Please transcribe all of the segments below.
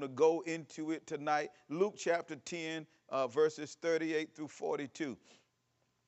want to go into it tonight. Luke chapter 10, uh, verses 38 through 42.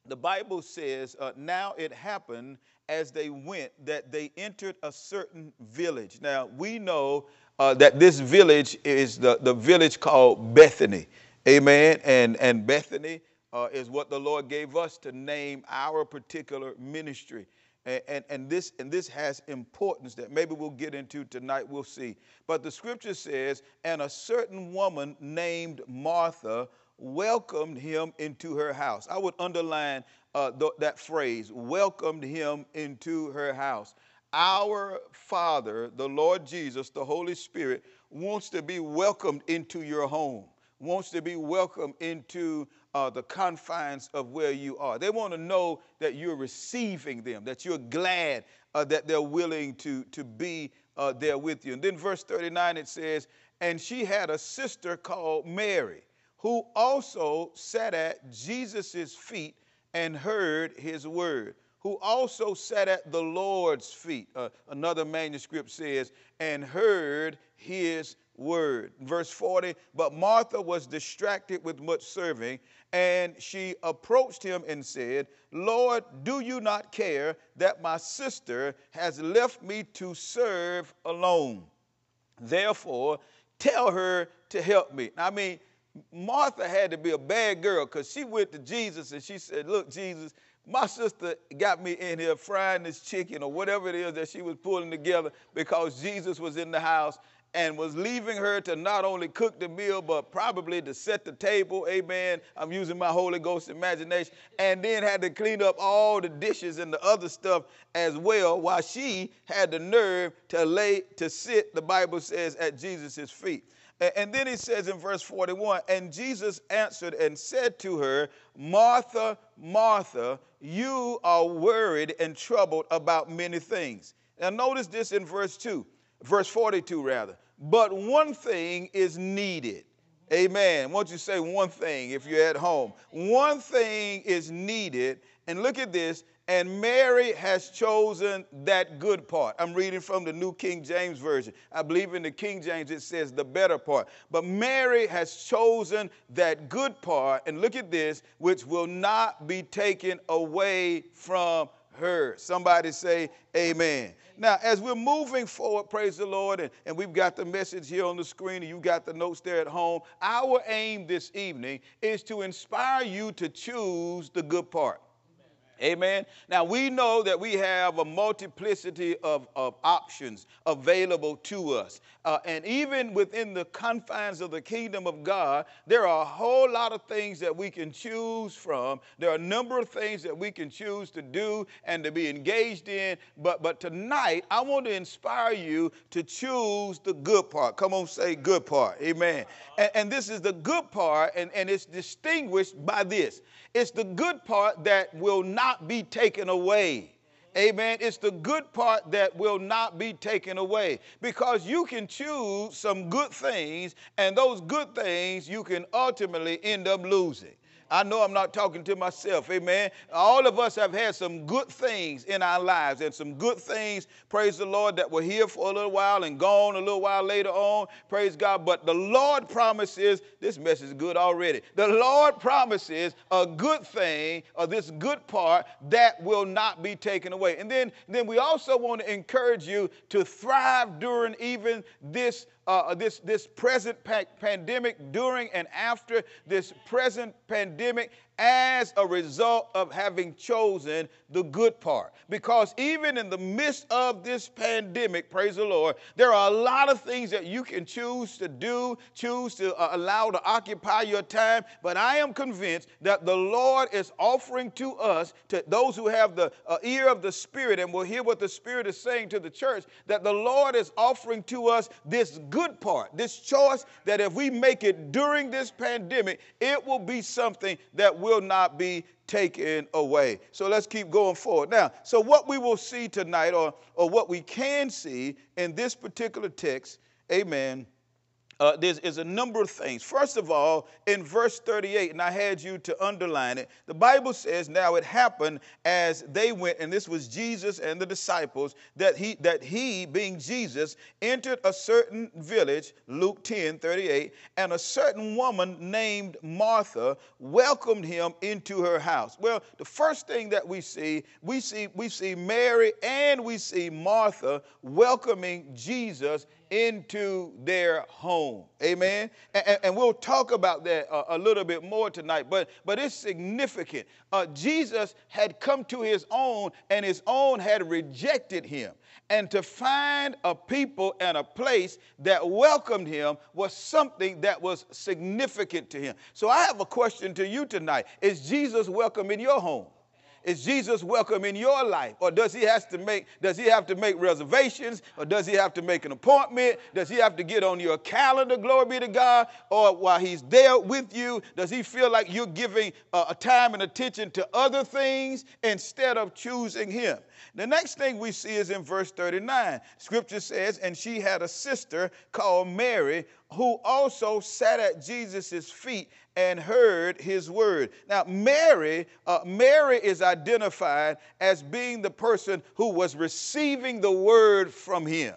The Bible says, uh, Now it happened as they went that they entered a certain village. Now we know uh, that this village is the, the village called Bethany. Amen. And, and Bethany uh, is what the Lord gave us to name our particular ministry. And, and, this, and this has importance that maybe we'll get into tonight, we'll see. But the scripture says, and a certain woman named Martha welcomed him into her house. I would underline uh, th- that phrase, welcomed him into her house. Our Father, the Lord Jesus, the Holy Spirit, wants to be welcomed into your home, wants to be welcomed into uh, the confines of where you are. They want to know that you're receiving them, that you're glad uh, that they're willing to, to be uh, there with you. And then verse 39 it says, And she had a sister called Mary, who also sat at Jesus' feet and heard his word, who also sat at the Lord's feet. Uh, another manuscript says, and heard his word. Verse 40, but Martha was distracted with much serving, and she approached him and said, Lord, do you not care that my sister has left me to serve alone? Therefore, tell her to help me. I mean, Martha had to be a bad girl because she went to Jesus and she said, Look, Jesus, my sister got me in here frying this chicken or whatever it is that she was pulling together because Jesus was in the house and was leaving her to not only cook the meal, but probably to set the table. Amen. I'm using my Holy Ghost imagination. And then had to clean up all the dishes and the other stuff as well, while she had the nerve to lay, to sit, the Bible says, at Jesus' feet. And then he says in verse 41 And Jesus answered and said to her, Martha, Martha, you are worried and troubled about many things. Now, notice this in verse 2, verse 42 rather. But one thing is needed. Amen. Won't you say one thing if you're at home? One thing is needed. And look at this. And Mary has chosen that good part. I'm reading from the New King James Version. I believe in the King James it says the better part. But Mary has chosen that good part. And look at this, which will not be taken away from her. Somebody say, Amen. Now, as we're moving forward, praise the Lord, and, and we've got the message here on the screen, and you've got the notes there at home. Our aim this evening is to inspire you to choose the good part. Amen. Now we know that we have a multiplicity of, of options available to us. Uh, and even within the confines of the kingdom of God, there are a whole lot of things that we can choose from. There are a number of things that we can choose to do and to be engaged in. But, but tonight, I want to inspire you to choose the good part. Come on, say good part. Amen. And, and this is the good part, and, and it's distinguished by this it's the good part that will not be taken away. Amen. It's the good part that will not be taken away because you can choose some good things, and those good things you can ultimately end up losing. I know I'm not talking to myself, amen. All of us have had some good things in our lives and some good things, praise the Lord, that were here for a little while and gone a little while later on, praise God. But the Lord promises, this message is good already. The Lord promises a good thing, or this good part, that will not be taken away. And then, then we also want to encourage you to thrive during even this uh, this, this present pa- pandemic, during and after this present pandemic, as a result of having chosen the good part. Because even in the midst of this pandemic, praise the Lord, there are a lot of things that you can choose to do, choose to uh, allow to occupy your time. But I am convinced that the Lord is offering to us, to those who have the uh, ear of the Spirit and will hear what the Spirit is saying to the church, that the Lord is offering to us this good part, this choice that if we make it during this pandemic, it will be something that will not be taken away. So let's keep going forward. Now, so what we will see tonight, or, or what we can see in this particular text, amen, uh, there is a number of things. First of all, in verse 38, and I had you to underline it, the Bible says, Now it happened as they went, and this was Jesus and the disciples, that he, that he being Jesus, entered a certain village, Luke 10 38, and a certain woman named Martha welcomed him into her house. Well, the first thing that we see, we see, we see Mary and we see Martha welcoming Jesus into their home. Amen. And, and we'll talk about that a, a, little bit more tonight, but, but it's significant. Uh, Jesus had come to his own, and his own had rejected him. And to find a people and a place that welcomed him was something that was significant to him. So I have a question to you tonight Is Jesus welcome in your home? Is Jesus welcome in your life? Or does he has to make does he have to make reservations? Or does he have to make an appointment? Does he have to get on your calendar, glory be to God? Or while he's there with you, does he feel like you're giving uh, a time and attention to other things instead of choosing him? The next thing we see is in verse 39. Scripture says, And she had a sister called Mary who also sat at Jesus' feet and heard his word. Now, Mary, uh, Mary is identified as being the person who was receiving the word from him.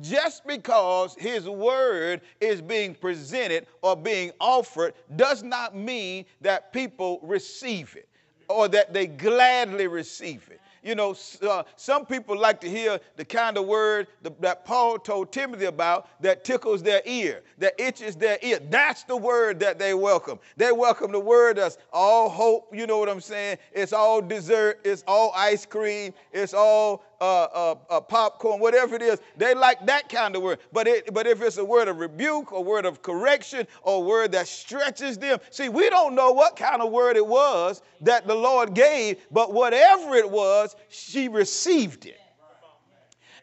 Just because his word is being presented or being offered does not mean that people receive it or that they gladly receive it. You know, uh, some people like to hear the kind of word that Paul told Timothy about that tickles their ear, that itches their ear. That's the word that they welcome. They welcome the word that's all hope, you know what I'm saying? It's all dessert, it's all ice cream, it's all uh, uh, uh, popcorn, whatever it is. They like that kind of word. But, it, but if it's a word of rebuke, a word of correction, or a word that stretches them, see, we don't know what kind of word it was that the Lord gave, but whatever it was, she received it.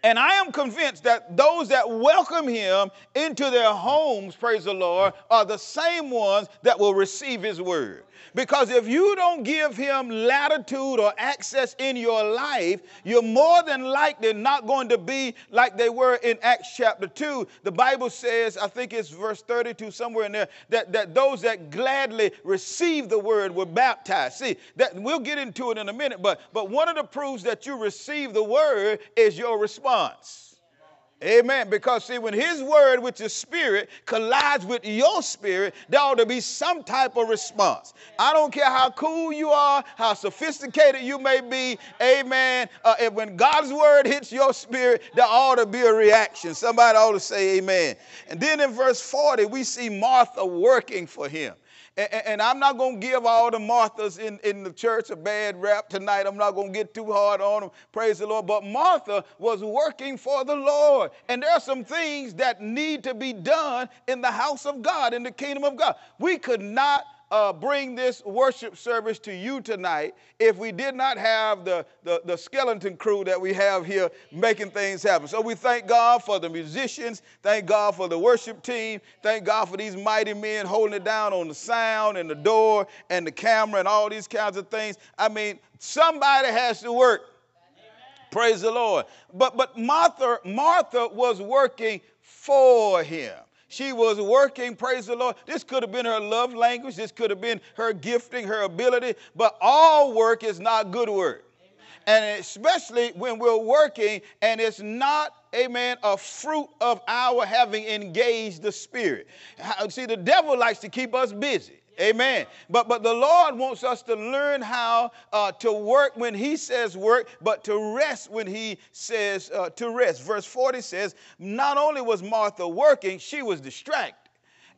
And I am convinced that those that welcome him into their homes, praise the Lord, are the same ones that will receive his word. Because if you don't give him latitude or access in your life, you're more than likely not going to be like they were in Acts chapter 2. The Bible says, I think it's verse 32, somewhere in there, that, that those that gladly received the word were baptized. See, that we'll get into it in a minute, but, but one of the proofs that you receive the word is your response. Amen. Because see, when his word, which is spirit, collides with your spirit, there ought to be some type of response. I don't care how cool you are, how sophisticated you may be. Amen. Uh, when God's word hits your spirit, there ought to be a reaction. Somebody ought to say amen. And then in verse 40, we see Martha working for him. And, I'm not going to give all the Marthas in, in the church a bad rap tonight. I'm not going to get too hard on them. Praise the Lord. But Martha was working for the Lord. And there are some things that need to be done in the house of God, in the kingdom of God. We could not uh, bring this worship service to you tonight if we did not have the, the, the, skeleton crew that we have here making things happen. So we thank God for the musicians, thank God for the worship team, thank God for these mighty men holding it down on the sound and the door and the camera and all these kinds of things. I mean, somebody has to work. Praise the Lord. But but Martha Martha was working for him. She was working, praise the Lord. This could have been her love language, this could have been her gifting, her ability, but all work is not good work. And especially when we're working and it's not amen, a fruit of our having engaged the Spirit. See, the devil likes to keep us busy. Amen. But but the Lord wants us to learn how uh, to work when He says work, but to rest when He says uh, to rest. Verse 40 says, not only was Martha working, she was distracted.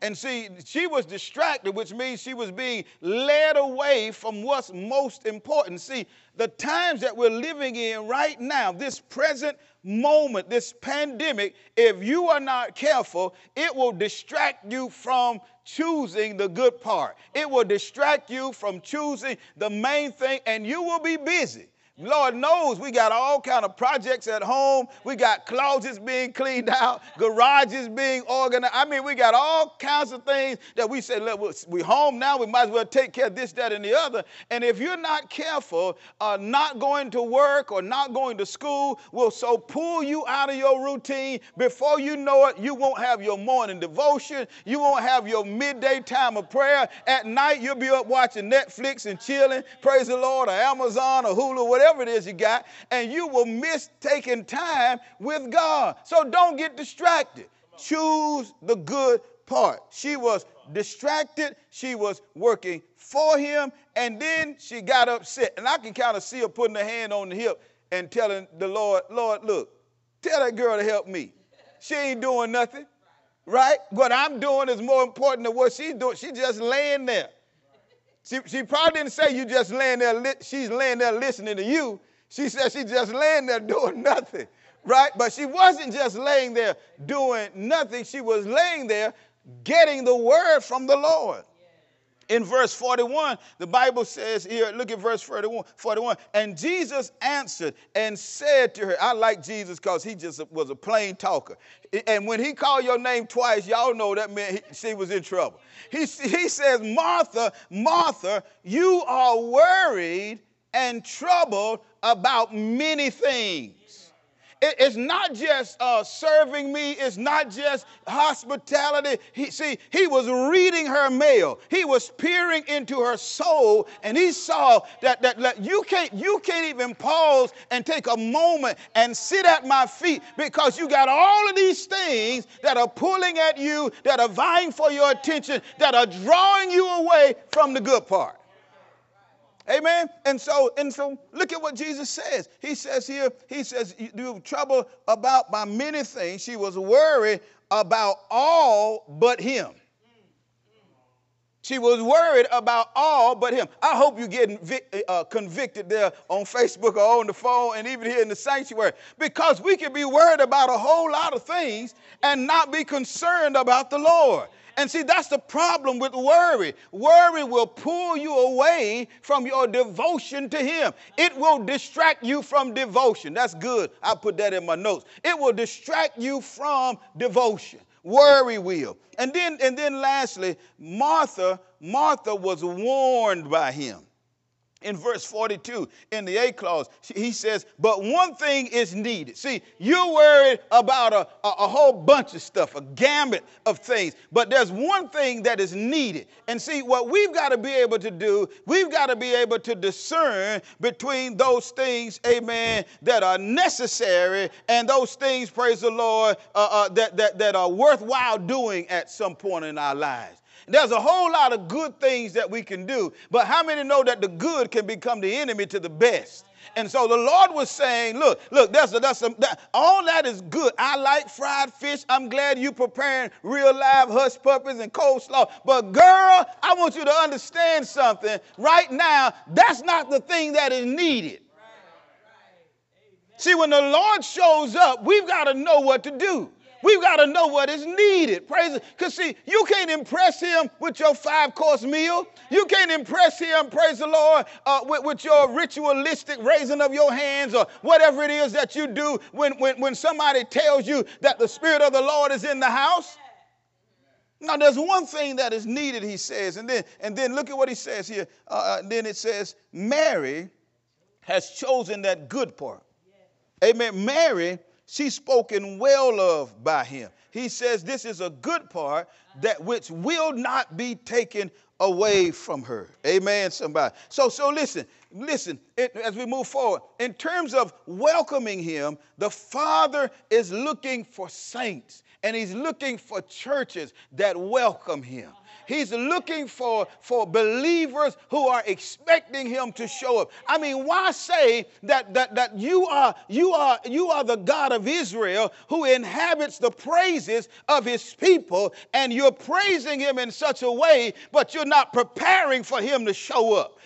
And see, she was distracted, which means she was being led away from what's most important. See, the times that we're living in right now, this present moment, this pandemic, if you are not careful, it will distract you from choosing the good part. It will distract you from choosing the main thing, and you will be busy. Lord knows we got all kind of projects at home. We got closets being cleaned out, garages being organized. I mean, we got all kinds of things that we say, look, we're home now. We might as well take care of this, that, and the other. And if you're not careful, uh, not going to work or not going to school will so pull you out of your routine. Before you know it, you won't have your morning devotion. You won't have your midday time of prayer. At night, you'll be up watching Netflix and chilling. Praise the Lord, or Amazon or Hulu, whatever whatever it is you got, and you will miss taking time with God. So don't get distracted. Choose the good part. She was distracted, she was working for him, and then she got upset. And I can kind of see her putting her hand on the hip and telling the Lord, Lord, look, tell that girl to help me. She ain't doing nothing, right? What I'm doing is more important than what she's doing. She's just laying there. She, she probably didn't say you just laying there, li- she's laying there listening to you. She said she's just laying there doing nothing, right? But she wasn't just laying there doing nothing. She was laying there getting the word from the Lord. In verse 41, the Bible says here, look at verse 41, 41. And Jesus answered and said to her, I like Jesus because he just was a plain talker. And when he called your name twice, y'all know that meant he, she was in trouble. He, he says, Martha, Martha, you are worried and troubled about many things it's not just uh, serving me, it's not just hospitality. He, see, he was reading her mail, he was peering into her soul, and he saw that, that, that you, can't, you can't even pause and take a moment and sit at my feet because you got all of these things that are pulling at you, that are vying for your attention, that are drawing you away from the good part. Amen. And so, and so look at what Jesus says. He says here, he says, you do trouble about by many things. She was worried about all but him. She was worried about all but him. I hope you're getting uh, convicted there on Facebook or on the phone and even here in the sanctuary because we can be worried about a whole lot of things and not be concerned about the Lord. And see, that's the problem with worry. Worry will pull you away from your devotion to Him. It will distract you from devotion. That's good. I put that in my notes. It will distract you from devotion. Worry will. And then, and then lastly, Martha, Martha was warned by him in verse 42 in the A clause, he says, But one thing is needed. See, you're worried about a, a, a, whole bunch of stuff, a gamut of things, but there's one thing that is needed. And see, what we've got to be able to do, we've got to be able to discern between those things, amen, that are necessary and those things, praise the Lord, uh, uh, that, that, that are worthwhile doing at some point in our lives. There's a whole lot of good things that we can do, but how many know that the good can become the enemy to the best? And so the Lord was saying, look, look, that's, a, that's a, that, all that is good. I like fried fish. I'm glad you preparing real live hush puppies and coleslaw. But girl, I want you to understand something. Right now, that's not the thing that is needed. See, when the Lord shows up, we've got to know what to do. We've got to know what is needed. Praise Because see, you can't impress him with your five-course meal. You can't impress him, praise the Lord, uh, with, with, your ritualistic raising of your hands or whatever it is that you do when, when, when somebody tells you that the Spirit of the Lord is in the house. Now, there's one thing that is needed, he says, and then, and then look at what he says here. Uh, uh then it says, Mary has chosen that good part. Amen. Mary she's spoken well of by him. He says this is a good part that which will not be taken away from her. Amen, somebody. So, so listen, listen, it, as we move forward, in terms of welcoming him, the Father is looking for saints and he's looking for churches that welcome him. He's looking for, for believers who are expecting him to show up. I mean, why say that, that, that you, are, you, are, you are the God of Israel who inhabits the praises of his people, and you're praising him in such a way, but you're not preparing for him to show up?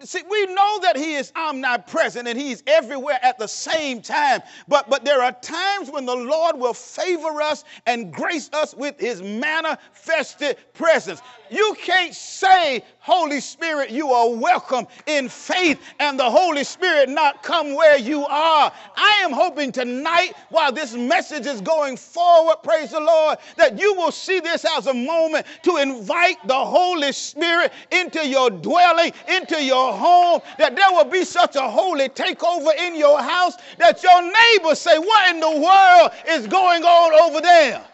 See, we know that He is omnipresent and He's everywhere at the same time. But, but there are times when the Lord will favor us and grace us with His manifested presence. You can't say, Holy Spirit, you are welcome in faith and the Holy Spirit not come where you are. I am hoping tonight, while this message is going forward, praise the Lord, that you will see this as a moment to invite the Holy Spirit into your dwelling, into your home, that there will be such a holy takeover in your house that your neighbors say, What in the world is going on over there?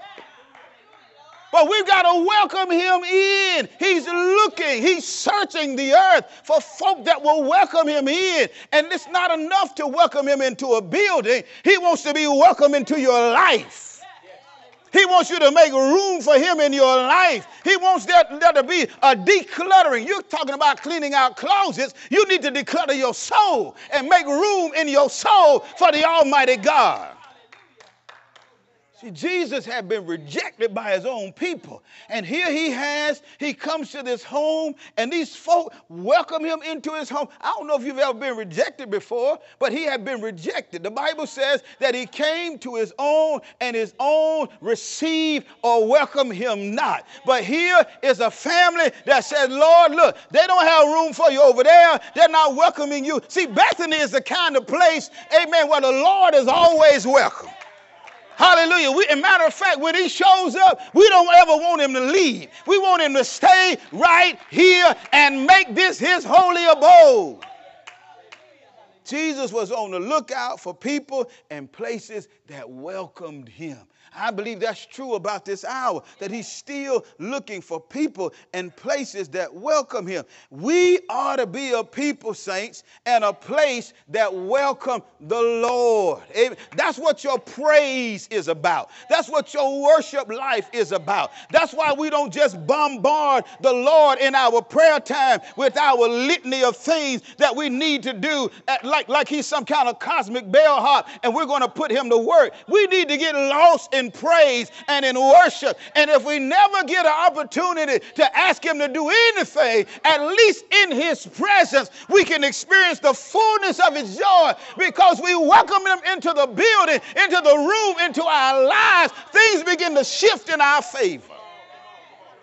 But we've got to welcome him in. He's looking, he's searching the earth for folk that will welcome him in. And it's not enough to welcome him into a building, he wants to be welcome into your life. He wants you to make room for him in your life. He wants there, there to be a decluttering. You're talking about cleaning out closets. You need to declutter your soul and make room in your soul for the Almighty God. See, Jesus had been rejected by his own people. And here he has, he comes to this home, and these folk welcome him into his home. I don't know if you've ever been rejected before, but he had been rejected. The Bible says that he came to his own, and his own received or welcomed him not. But here is a family that said, Lord, look, they don't have room for you over there. They're not welcoming you. See, Bethany is the kind of place, amen, where the Lord is always welcome. Hallelujah. We, a matter of fact, when he shows up, we don't ever want him to leave. We want him to stay right here and make this his holy abode. Jesus was on the lookout for people and places that welcomed him. I believe that's true about this hour, that he's still looking for people and places that welcome him. We ought to be a people, saints, and a place that welcome the Lord. That's what your praise is about. That's what your worship life is about. That's why we don't just bombard the Lord in our prayer time with our litany of things that we need to do, like, like he's some kind of cosmic bellhop and we're going to put him to work. We need to get lost in praise and in worship. And if we never get an opportunity to ask Him to do anything, at least in His presence, we can experience the fullness of His joy because we welcome Him into the building, into the room, into our lives. Things begin to shift in our favor.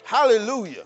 Hallelujah.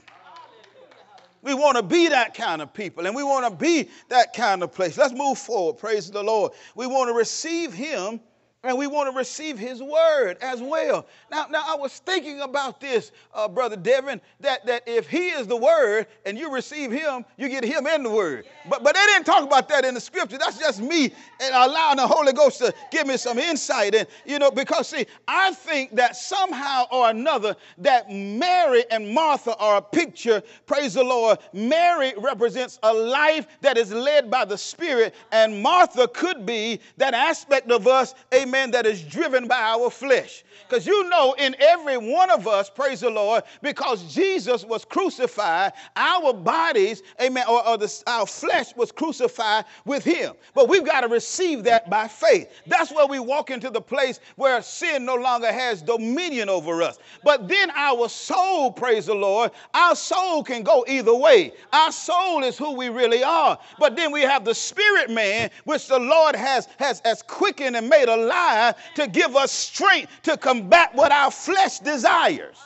We want to be that kind of people and we want to be that kind of place. Let's move forward. Praise the Lord. We want to receive Him and we want to receive his word as well. Now, now I was thinking about this, uh, Brother Devin, that, that if he is the word and you receive him, you get him in the word. But, but they didn't talk about that in the scripture. That's just me and allowing the Holy Ghost to give me some insight. And, you know, because see, I think that somehow or another that Mary and Martha are a picture, praise the Lord. Mary represents a life that is led by the Spirit, and Martha could be that aspect of us, amen amen, that is driven by our flesh. Because you know, in every one of us, praise the Lord, because Jesus was crucified, our bodies, amen, or, or the, our flesh was crucified with him. But we've got to receive that by faith. That's where we walk into the place where sin no longer has dominion over us. But then our soul, praise the Lord, our soul can go either way. Our soul is who we really are. But then we have the spirit man, which the Lord has, has, has quickened and made alive to give us strength to combat what our flesh desires.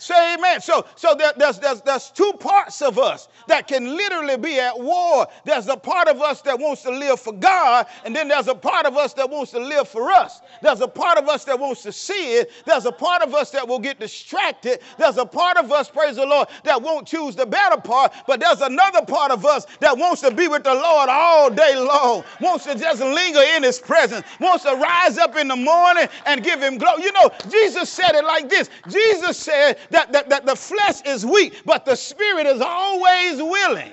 Say amen. So, so there, there's, there's, there's two parts of us that can literally be at war. There's a part of us that wants to live for God, and then there's a part of us that wants to live for us. There's a part of us that wants to see it. There's a part of us that will get distracted. There's a part of us, praise the Lord, that won't choose the better part, but there's another part of us that wants to be with the Lord all day long, wants to just linger in His presence, wants to rise up in the morning and give Him glory. You know, Jesus said it like this Jesus said, that, that, that the flesh is weak, but the spirit is always willing.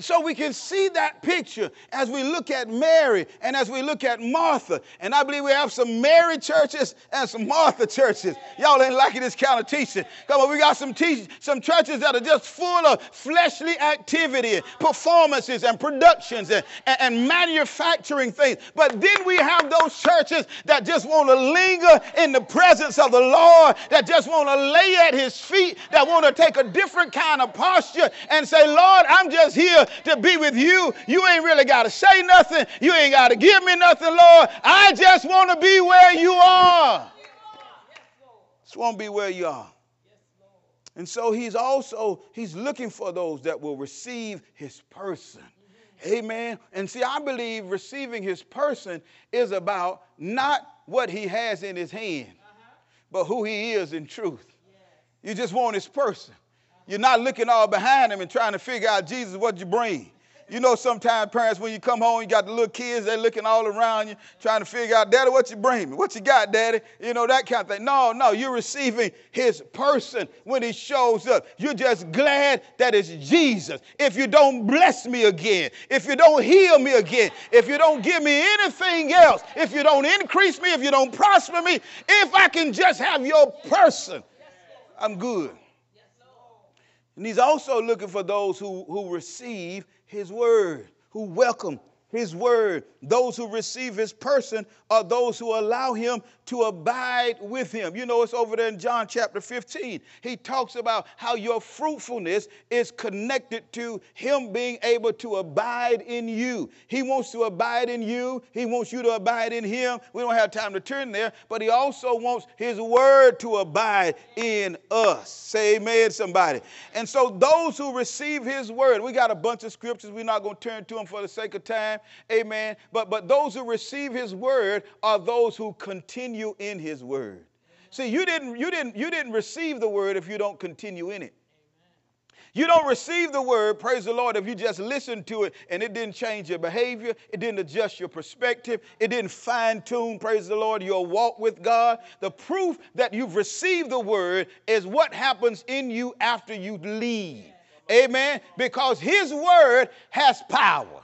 So we can see that picture as we look at Mary and as we look at Martha. And I believe we have some Mary churches and some Martha churches. Y'all ain't liking this kind of teaching. Come on, we got some teach, some churches that are just full of fleshly activity, performances and productions and, and, and manufacturing things. But then we have those churches that just want to linger in the presence of the Lord, that just want to lay at his feet, that want to take a different kind of posture and say, Lord, I'm just here to be with you. You ain't really got to say nothing. You ain't got to give me nothing, Lord. I just want to be where you are. Just want to be where you are. And so he's also he's looking for those that will receive his person. Amen. And see, I believe receiving his person is about not what he has in his hand, but who he is in truth. You just want his person. You're not looking all behind him and trying to figure out, Jesus, what you bring. You know, sometimes parents, when you come home, you got the little kids, they're looking all around you, trying to figure out, Daddy, what you bring me? What you got, Daddy? You know, that kind of thing. No, no, you're receiving his person when he shows up. You're just glad that it's Jesus. If you don't bless me again, if you don't heal me again, if you don't give me anything else, if you don't increase me, if you don't prosper me, if I can just have your person, I'm good. And he's also looking for those who, who receive his word, who welcome his word. Those who receive his person are those who allow him to abide with him. You know, it's over there in John chapter 15. He talks about how your fruitfulness is connected to him being able to abide in you. He wants to abide in you, he wants you to abide in him. We don't have time to turn there, but he also wants his word to abide in us. Say amen, somebody. And so, those who receive his word, we got a bunch of scriptures. We're not going to turn to them for the sake of time. Amen. But, but those who receive his word are those who continue in his word. See, you didn't, you, didn't, you didn't receive the word if you don't continue in it. You don't receive the word, praise the Lord, if you just listen to it and it didn't change your behavior, it didn't adjust your perspective, it didn't fine tune, praise the Lord, your walk with God. The proof that you've received the word is what happens in you after you leave. Amen. Because his word has power.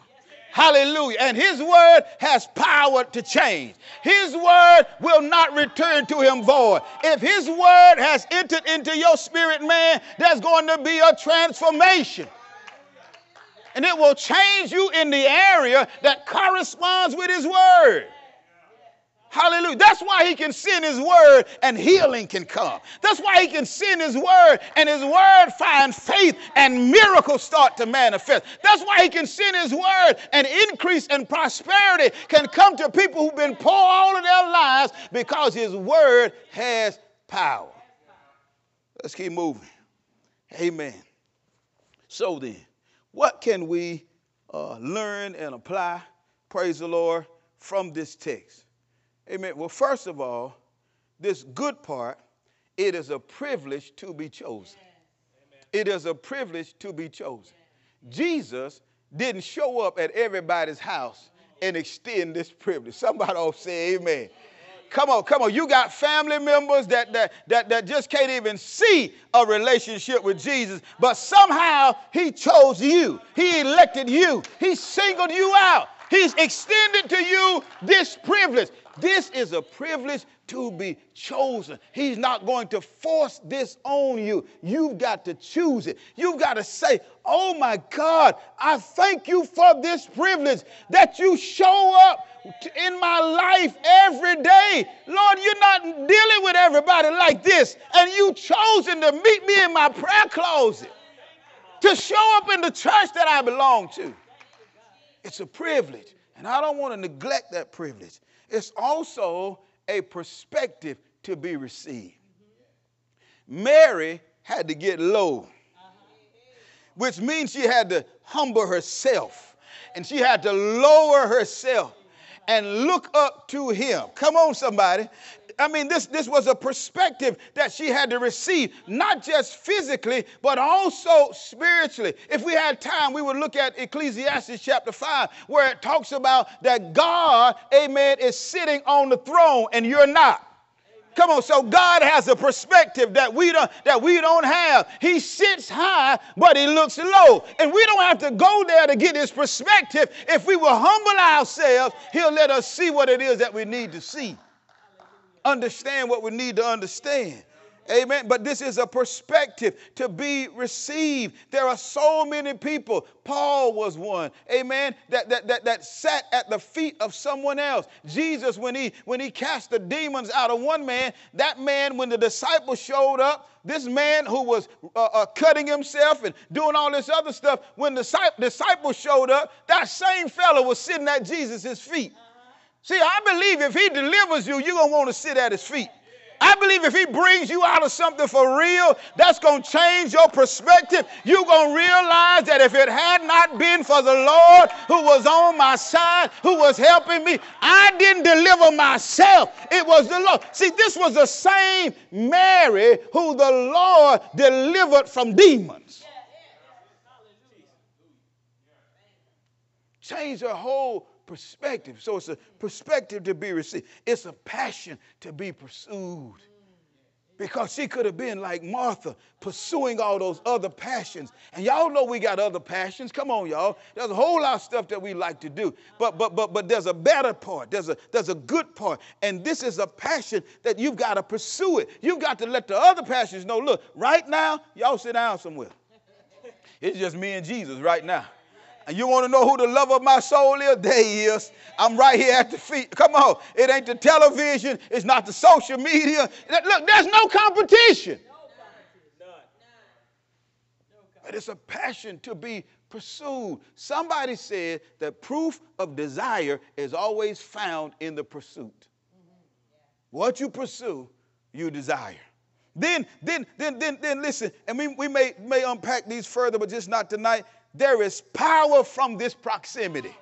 Hallelujah. And his word has power to change. His word will not return to him void. If his word has entered into your spirit, man, there's going to be a transformation. And it will change you in the area that corresponds with his word. Hallelujah. That's why he can send his word and healing can come. That's why he can send his word and his word find faith and miracles start to manifest. That's why he can send his word and increase and prosperity can come to people who've been poor all of their lives because his word has power. Let's keep moving. Amen. So then, what can we uh, learn and apply, praise the Lord, from this text? Amen. Well, first of all, this good part, it is a privilege to be chosen. It is a privilege to be chosen. Jesus didn't show up at everybody's house and extend this privilege. Somebody will say amen. Come on, come on. You got family members that, that, that, that just can't even see a relationship with Jesus, but somehow He chose you. He elected you. He singled you out. He's extended to you this privilege. This is a privilege to be chosen. He's not going to force this on you. You've got to choose it. You've got to say, Oh my God, I thank you for this privilege that you show up in my life every day. Lord, you're not dealing with everybody like this, and you chosen to meet me in my prayer closet to show up in the church that I belong to. It's a privilege, and I don't want to neglect that privilege it's also a perspective to be received. Mary had to get low, which means she had to humble herself and she had to lower herself and look up to him. Come on, somebody. I mean, this, this was a perspective that she had to receive, not just physically, but also spiritually. If we had time, we would look at Ecclesiastes chapter 5, where it talks about that God, amen, is sitting on the throne and you're not. Come on, so God has a perspective that we don't that we don't have. He sits high, but he looks low. And we don't have to go there to get his perspective. If we will humble ourselves, he'll let us see what it is that we need to see. Understand what we need to understand. Amen. But this is a perspective to be received. There are so many people. Paul was one. Amen. That, that, that, that sat at the feet of someone else. Jesus, when he when he cast the demons out of one man, that man, when the disciples showed up, this man who was uh, uh, cutting himself and doing all this other stuff, when the disciples showed up, that same fellow was sitting at Jesus' feet. See, I believe if he delivers you, you're going to want to sit at his feet. I believe if he brings you out of something for real, that's going to change your perspective. You're going to realize that if it had not been for the Lord who was on my side, who was helping me, I didn't deliver myself. It was the Lord. See, this was the same Mary who the Lord delivered from demons. Change her whole perspective. So it's a perspective to be received, it's a passion to be pursued. Because she could have been like Martha, pursuing all those other passions. And y'all know we got other passions. Come on, y'all. There's a whole lot of stuff that we like to do. But but but but there's a better part. There's a there's a good part. And this is a passion that you've got to pursue it. You've got to let the other passions know, look, right now, y'all sit down somewhere. It's just me and Jesus right now. And you want to know who the love of my soul is? There he is. I'm right here at the feet. Come on. It ain't the television. It's not the social media. Look, there's no competition. But it's a passion to be pursued. Somebody said that proof of desire is always found in the pursuit. What you pursue, you desire. Then, then, then, then, then listen, and we, we may, may unpack these further, but just not tonight. There is power from this proximity.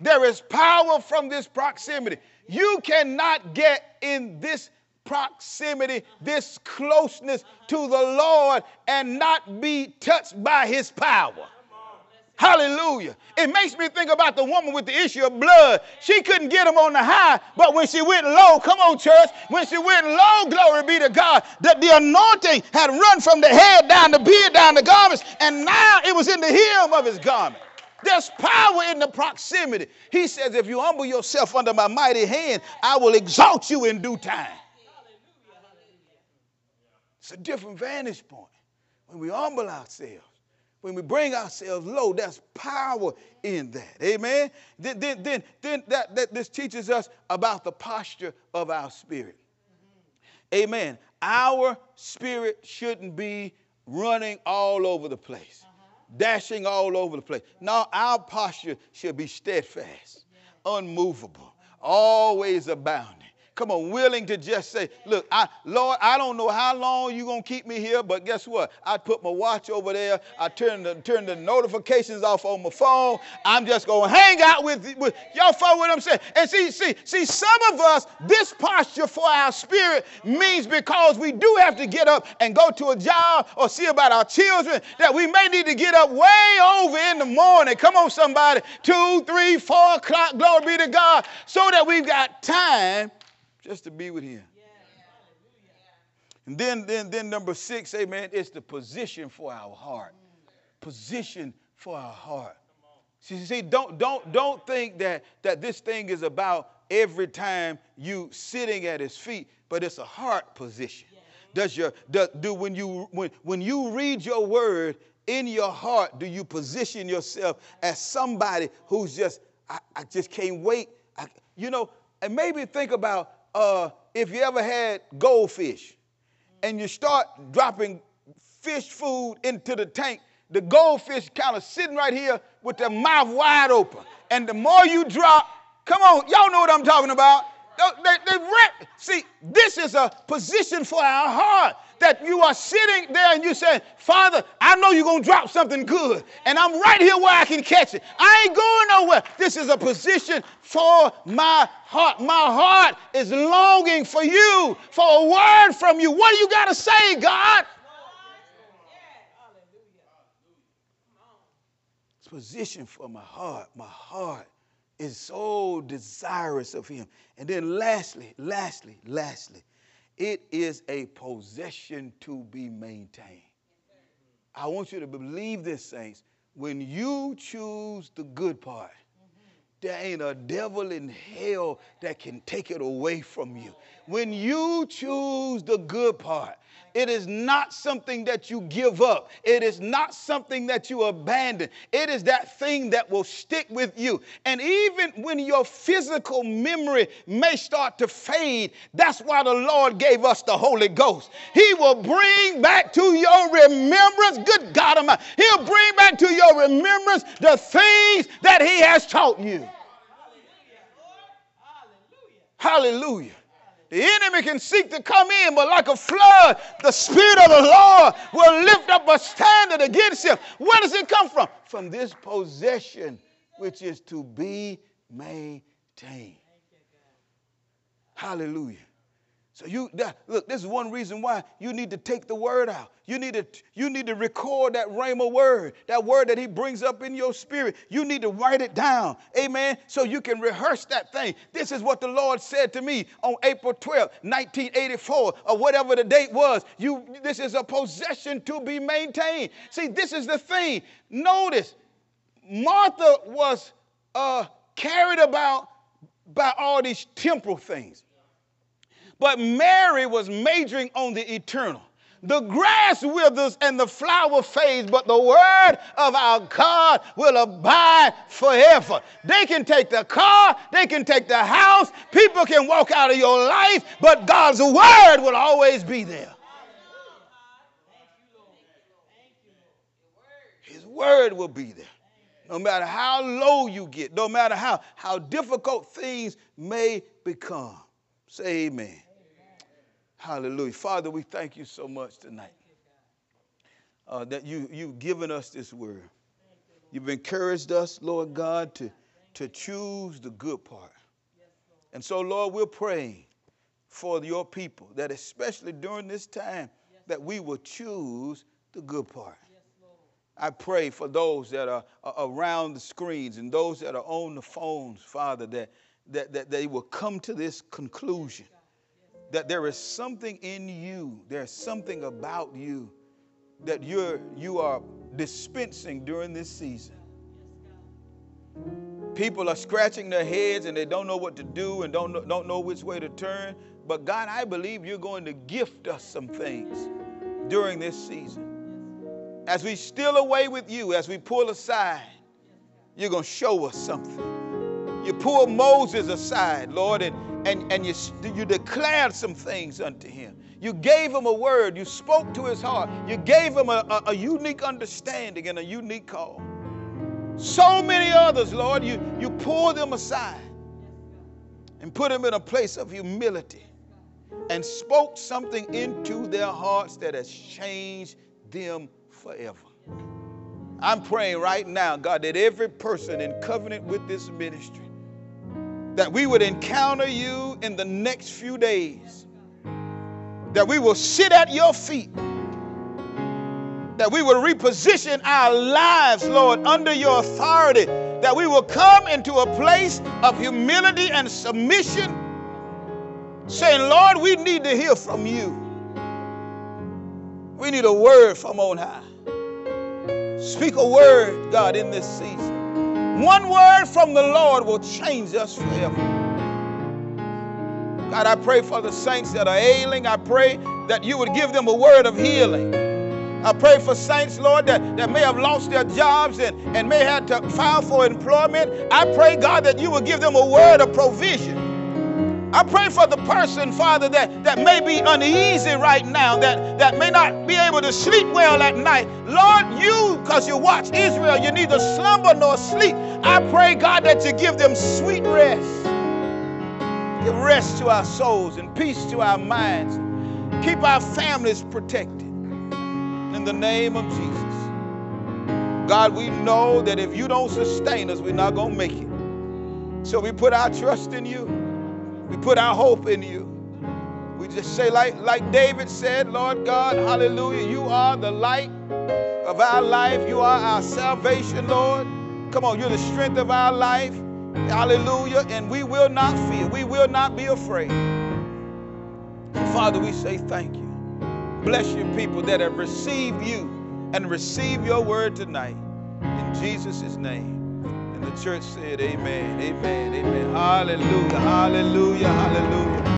There is power from this proximity. You cannot get in this proximity, this closeness to the Lord, and not be touched by his power. Hallelujah. It makes me think about the woman with the issue of blood. She couldn't get him on the high, but when she went low, come on, church, when she went low, glory be to God, that the anointing had run from the head down the beard, down the garments, and now it was in the hem of his garment. There's power in the proximity. He says, If you humble yourself under my mighty hand, I will exalt you in due time. It's a different vantage point when we humble ourselves when we bring ourselves low, there's power in that. Amen. Then, then, then, then that, that this teaches us about the posture of our spirit. Amen. Our spirit shouldn't be running all over the place, dashing all over the place. No, our posture should be steadfast, unmovable, always abounding Come on, willing to just say, look, I, Lord, I don't know how long you're going to keep me here, but guess what? I put my watch over there. I turn the, turn the notifications off on my phone. I'm just going to hang out with, with y'all follow what I'm saying? And see, see, see, some of us, this posture for our spirit means because we do have to get up and go to a job or see about our children that we may need to get up way over in the morning. Come on, somebody. Two, three, four o'clock, glory be to God, so that we've got time just to be with him. And then, then, then number six, amen, it's the position for our heart. Position for our heart. See, see, don't, don't, don't think that, that this thing is about every time you sitting at his feet, but it's a heart position. Does your do, do when you when when you read your word in your heart, do you position yourself as somebody who's just I, I just can't wait? I, you know, and maybe think about uh, if you ever had goldfish and you start dropping fish food into the tank, the goldfish kind of sitting right here with their mouth wide open. And the more you drop, come on, y'all know what I'm talking about. They, they, they See, this is a position for our heart that you are sitting there and you say, Father, I know you're going to drop something good, and I'm right here where I can catch it. I ain't going nowhere. This is a position for my heart. My heart is longing for you, for a word from you. What do you got to say, God? It's position for my heart. My heart is so desirous of him. And then lastly, lastly, lastly, it is a possession to be maintained. I want you to believe this, saints. When you choose the good part, there ain't a devil in hell that can take it away from you. When you choose the good part, it is not something that you give up. It is not something that you abandon. It is that thing that will stick with you. And even when your physical memory may start to fade, that's why the Lord gave us the Holy Ghost. He will bring back to your remembrance, good God Almighty, He'll bring back to your remembrance the things that He has taught you. Hallelujah. The enemy can seek to come in, but like a flood, the Spirit of the Lord will lift up a standard against him. Where does it come from? From this possession, which is to be maintained. Hallelujah. So you look, this is one reason why you need to take the word out. You need to you need to record that rhema word, that word that he brings up in your spirit. You need to write it down. Amen. So you can rehearse that thing. This is what the Lord said to me on April 12, 1984, or whatever the date was. You this is a possession to be maintained. See, this is the thing. Notice, Martha was uh, carried about by all these temporal things. But Mary was majoring on the eternal. The grass withers and the flower fades, but the word of our God will abide forever. They can take the car, they can take the house, people can walk out of your life, but God's word will always be there. His word will be there. No matter how low you get, no matter how, how difficult things may become. Say amen. Hallelujah. Father, we thank you so much tonight uh, that you, you've given us this word. You've encouraged us, Lord God, to, to choose the good part. And so, Lord, we're praying for your people that, especially during this time, that we will choose the good part. I pray for those that are around the screens and those that are on the phones, Father, that, that, that they will come to this conclusion that there is something in you, there's something about you that you're, you are dispensing during this season. People are scratching their heads and they don't know what to do and don't know, don't know which way to turn. But God, I believe you're going to gift us some things during this season. As we steal away with you, as we pull aside, you're going to show us something. You pull Moses aside, Lord, and and, and you, you declared some things unto him. You gave him a word. You spoke to his heart. You gave him a, a, a unique understanding and a unique call. So many others, Lord, you, you pulled them aside and put them in a place of humility and spoke something into their hearts that has changed them forever. I'm praying right now, God, that every person in covenant with this ministry that we would encounter you in the next few days, that we will sit at your feet, that we will reposition our lives, Lord, under your authority, that we will come into a place of humility and submission, saying, Lord, we need to hear from you. We need a word from on high. Speak a word, God, in this season. One word from the Lord will change us forever. God, I pray for the saints that are ailing. I pray that you would give them a word of healing. I pray for saints, Lord, that, that may have lost their jobs and, and may have to file for employment. I pray, God, that you would give them a word of provision. I pray for the person, Father, that, that may be uneasy right now, that, that may not be able to sleep well at night. Lord, you, because you watch Israel, you neither slumber nor sleep. I pray, God, that you give them sweet rest. Give rest to our souls and peace to our minds. Keep our families protected. In the name of Jesus. God, we know that if you don't sustain us, we're not going to make it. So we put our trust in you. We put our hope in you. We just say, like, like David said, Lord God, hallelujah, you are the light of our life. You are our salvation, Lord. Come on, you're the strength of our life. Hallelujah. And we will not fear. We will not be afraid. Father, we say thank you. Bless your people that have received you and receive your word tonight. In Jesus' name. And the church said, Amen, amen, amen. Hallelujah, hallelujah, hallelujah.